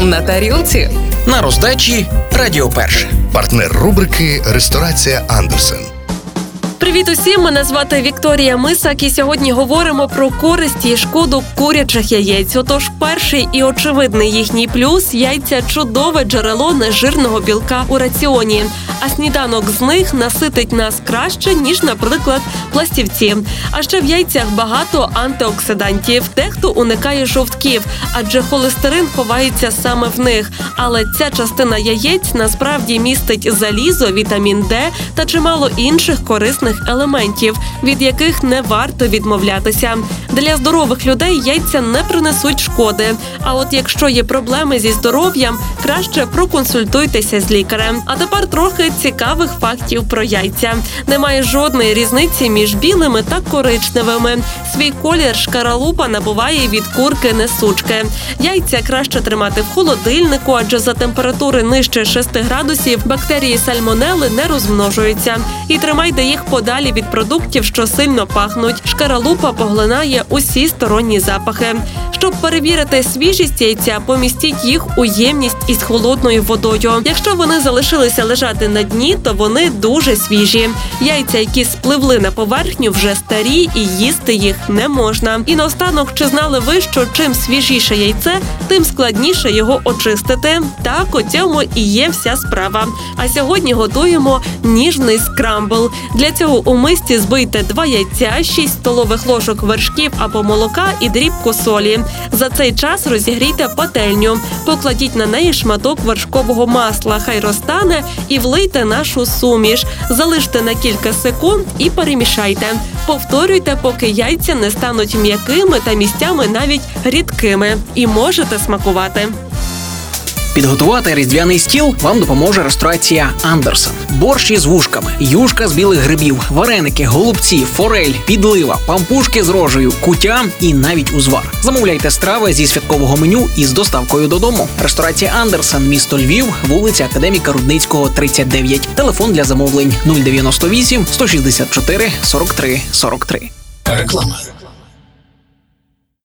на тарілці. На роздачі Радіо Перше. Партнер рубрики Ресторація Андерсен. Привіт усім! Мене звати Вікторія Мисак, і сьогодні говоримо про користь і шкоду курячих яєць. Отож, перший і очевидний їхній плюс яйця чудове джерело нежирного білка у раціоні. А сніданок з них наситить нас краще ніж, наприклад, пластівці. А ще в яйцях багато антиоксидантів. Дехто уникає жовтків, адже холестерин ховається саме в них. Але ця частина яєць насправді містить залізо, вітамін Д та чимало інших корисних елементів, від яких не варто відмовлятися. Для здорових людей яйця не принесуть шкоди. А от якщо є проблеми зі здоров'ям, краще проконсультуйтеся з лікарем. А тепер трохи цікавих фактів про яйця. Немає жодної різниці між білими та коричневими. Свій колір шкаралупа набуває від курки несучки. Яйця краще тримати в холодильнику, адже за температури нижче 6 градусів бактерії сальмонели не розмножуються. І тримайте їх подалі від продуктів, що сильно пахнуть. Шкаралупа поглинає усі сторонні запахи. Щоб перевірити свіжість яйця, помістіть їх у ємність із холодною водою. Якщо вони залишилися лежати на дні, то вони дуже свіжі. Яйця, які спливли на поверхню, вже старі і їсти їх не можна. І наостанок, чи знали ви, що чим свіжіше яйце, тим складніше його очистити? Так, у цьому і є вся справа. А сьогодні готуємо ніжний скрамбл. Для цього у мисці збийте два яйця, 6 столових ложок вершків або молока і дрібку солі. За цей час розігрійте пательню, покладіть на неї шматок вершкового масла, хай розтане, і влийте нашу суміш. Залиште на кілька секунд і перемішайте. Повторюйте, поки яйця не стануть м'якими та місцями навіть рідкими, і можете смакувати. Підготувати різдвяний стіл вам допоможе ресторація Андерсен. Борщ із вушками, юшка з білих грибів, вареники, голубці, форель, підлива, пампушки з рожею, кутя і навіть узвар. Замовляйте страви зі святкового меню із доставкою додому. Ресторація Андерсен, місто Львів, вулиця Академіка Рудницького, 39. Телефон для замовлень 098 164 43 43. Реклама.